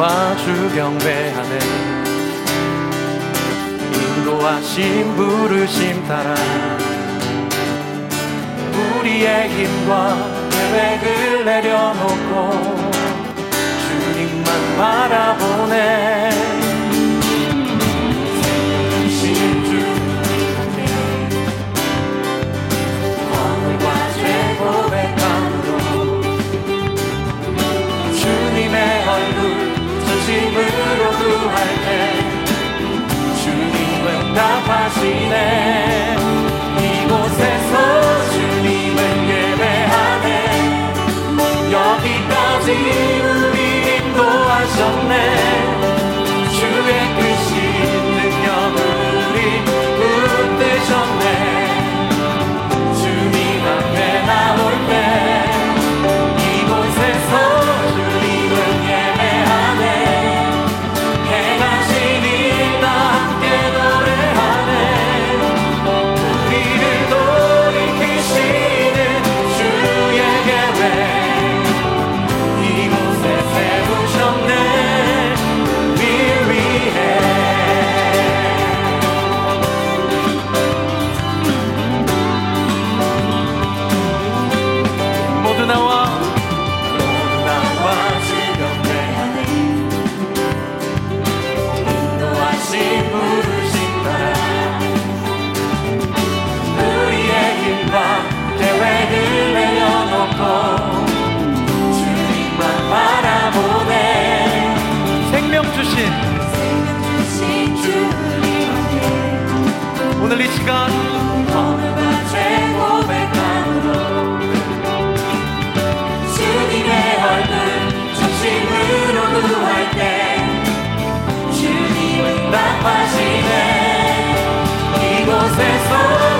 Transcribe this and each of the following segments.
나와 주 경배하네. 인도하심 부르심 따라 우리의 힘과 계획을 내려놓고 주님만 바라보네 구할 때 주님은 답하시네. 이곳에서 주님은 예배하네. 여기까지 우리 인도하셨네 Você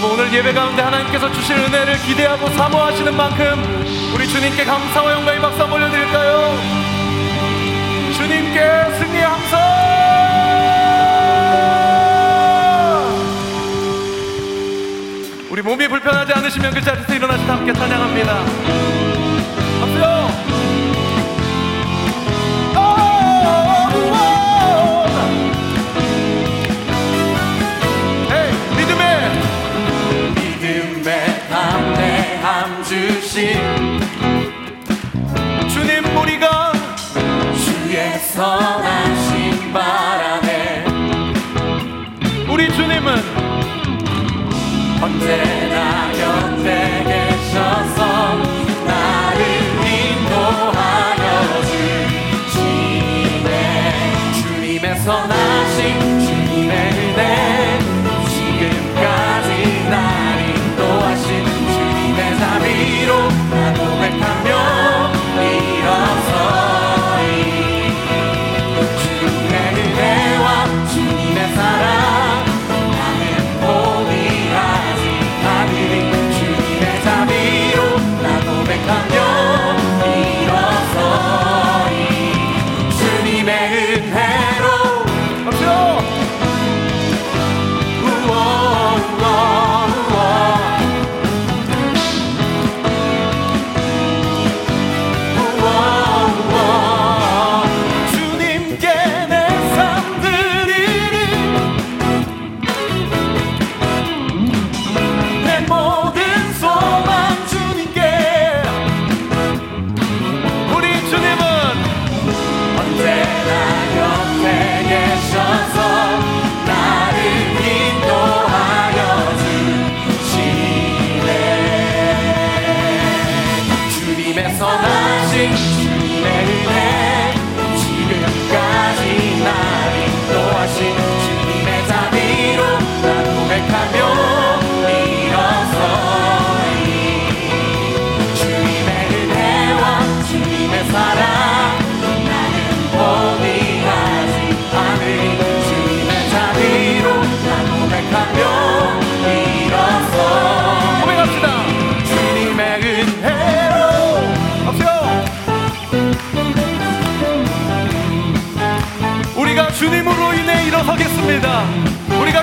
여러분 오늘 예배 가운데 하나님께서 주신 은혜를 기대하고 사모하시는 만큼 우리 주님께 감사와 영광의 박수 한번 올려드릴까요? 주님께 승리 항상! 우리 몸이 불편하지 않으시면 그 자리에서 일어나서 함께 찬양합니다. 주신 주님 우리가 주의 선하신 바람에 우리 주님은 언제나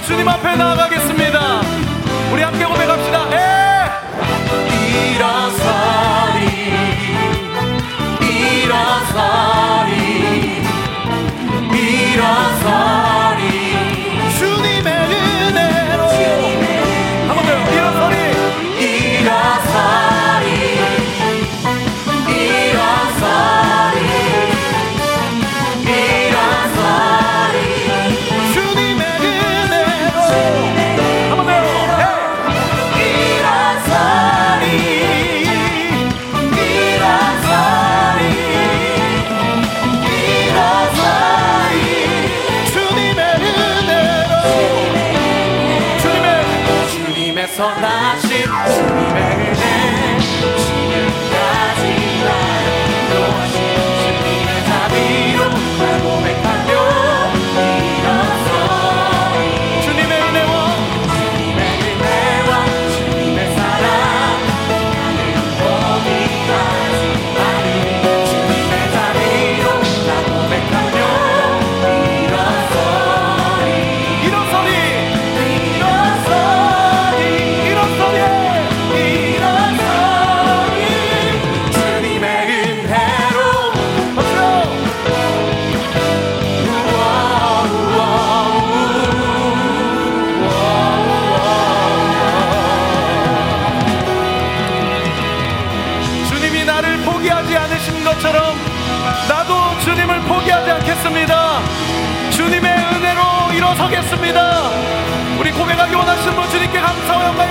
주님 앞에 나아가겠습니다. 우리 함께 고백합시다.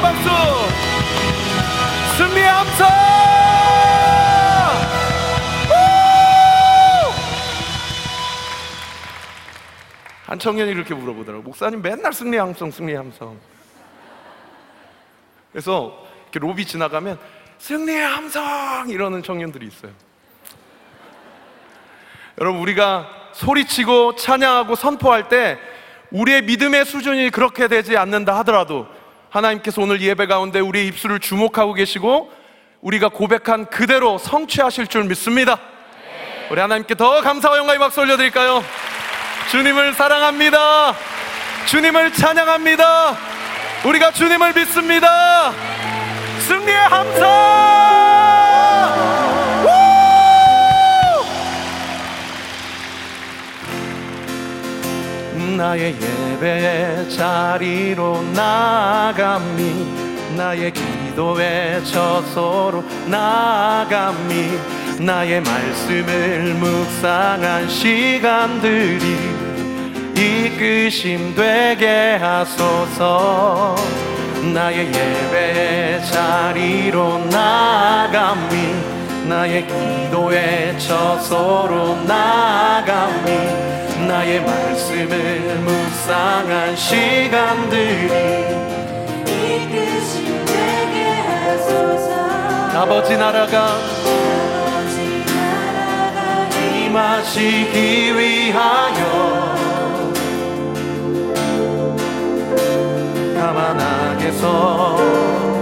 박수. 승리 함성 한 청년이 이렇게 물어보더라고. 목사님 맨날 승리 함성 승리 함성. 그래서 이렇게 로비 지나가면 승리 함성 이러는 청년들이 있어요. 여러분 우리가 소리치고 찬양하고 선포할 때 우리의 믿음의 수준이 그렇게 되지 않는다 하더라도 하나님께서 오늘 예배 가운데 우리의 입술을 주목하고 계시고 우리가 고백한 그대로 성취하실 줄 믿습니다. 우리 하나님께 더 감사와 영광의 박수 올려드릴까요? 주님을 사랑합니다. 주님을 찬양합니다. 우리가 주님을 믿습니다. 승리의 함성! 나의 예 배 자리로 나감이 나의 기도의 처소로 나감이 나의 말씀을 묵상한 시간들이 이끄심 되게 하소서. 나의 예배 자리로 나감이 나의 기도의 처소로 나감이 나의 말씀을 묵상한 시간들이 이끄심 되게 하소서. 아버지 나라가 아버지 나라가 임하시기 위하여 가만하게서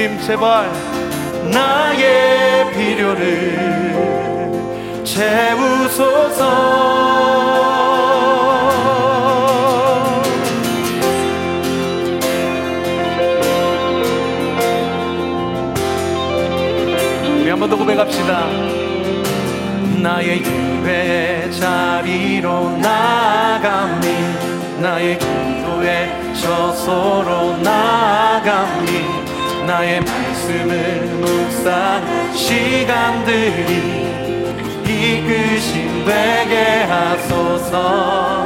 주님 제발 나의 필요를 채우소서. 우리 한 번 더 고백합시다. 나의 예배 자리로 나감이 나의 기도의 저소로 나감이 나의 말씀을 묵상 시간들이 이끄심 되게 하소서.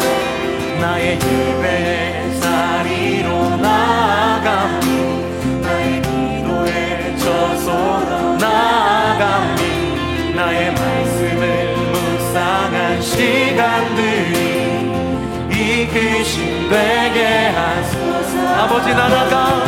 나의 예배 자리로 나감이 나의 기도의 저소로 나감이 나의 말씀을 묵상한 시간들이 이끄심 되게 하소서. 아버지 나라가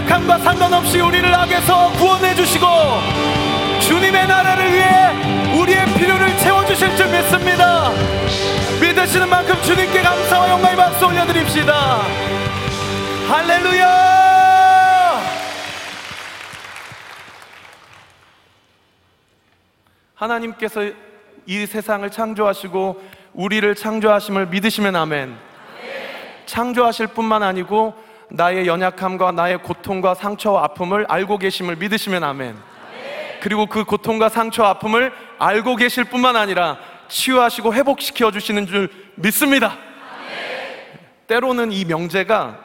연약함과 상관없이 우리를 악에서 구원해 주시고 주님의 나라를 위해 우리의 필요를 채워주실 줄 믿습니다. 믿으시는 만큼 주님께 감사와 영광의 박수 올려드립시다. 할렐루야! 하나님께서 이 세상을 창조하시고 우리를 창조하심을 믿으시면 아멘. 창조하실 뿐만 아니고 나의 연약함과 나의 고통과 상처와 아픔을 알고 계심을 믿으시면 아멘. 그리고 그 고통과 상처 아픔을 알고 계실 뿐만 아니라 치유하시고 회복시켜 주시는 줄 믿습니다. 때로는 이 명제가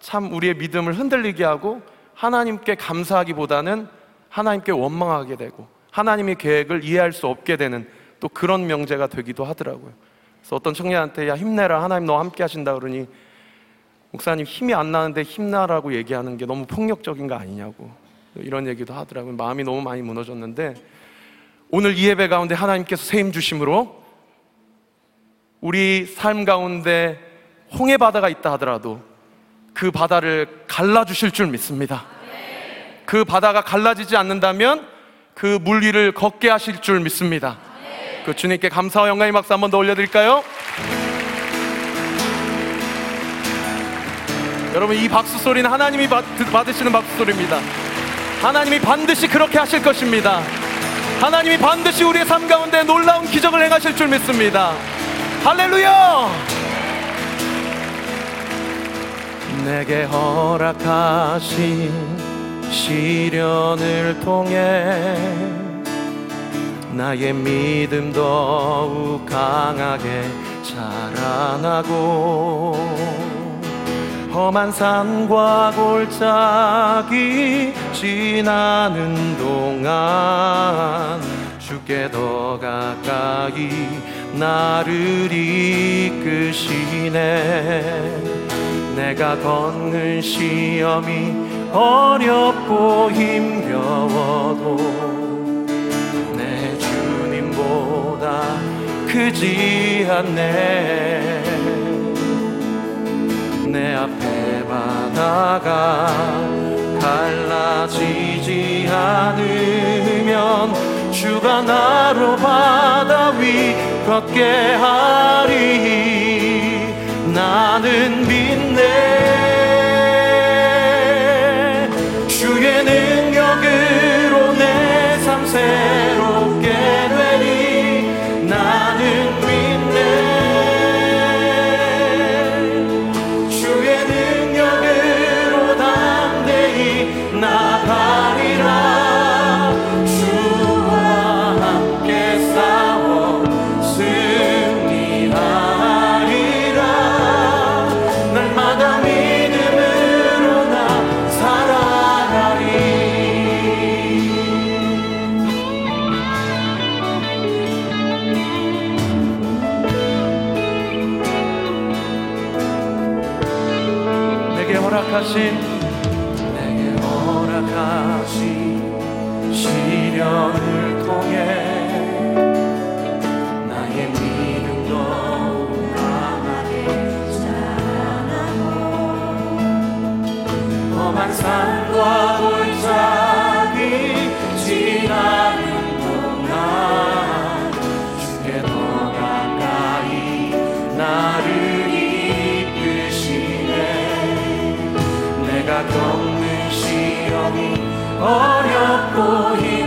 참 우리의 믿음을 흔들리게 하고 하나님께 감사하기보다는 하나님께 원망하게 되고 하나님의 계획을 이해할 수 없게 되는 또 그런 명제가 되기도 하더라고요. 그래서 어떤 청년한테 야 힘내라 하나님 너 함께 하신다 그러니 목사님 힘이 안 나는데 힘나라고 얘기하는 게 너무 폭력적인 거 아니냐고 이런 얘기도 하더라고요. 마음이 너무 많이 무너졌는데 오늘 이 예배 가운데 하나님께서 새힘 주심으로 우리 삶 가운데 홍해 바다가 있다 하더라도 그 바다를 갈라 주실 줄 믿습니다. 그 바다가 갈라지지 않는다면 그 물 위를 걷게 하실 줄 믿습니다. 그 주님께 감사와 영광의 박수 한번 더 올려드릴까요? 여러분 이 박수 소리는 하나님이 받, 받으시는 박수 소리입니다. 하나님이 반드시 그렇게 하실 것입니다. 하나님이 반드시 우리의 삶 가운데 놀라운 기적을 행하실 줄 믿습니다. 할렐루야! 내게 허락하신 시련을 통해 나의 믿음 더욱 강하게 자라나고 험한 산과 골짜기 지나는 동안 주께 더 가까이 나를 이끄시네. 내가 걷는 시험이 어렵고 힘겨워도 내 주님보다 크지 않네 내 앞에 바다가 갈라지지 않으면 주가 나로 바다 위 걷게 하리. 나는 믿네 허락하신. 내게 허락하신 시련을 통해 나의 믿음도 강하게 험한 산과 골짜 어렵고 힘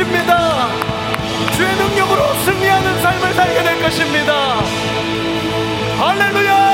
것입니다. 주의 능력으로 승리하는 삶을 살게 될 것입니다. 할렐루야!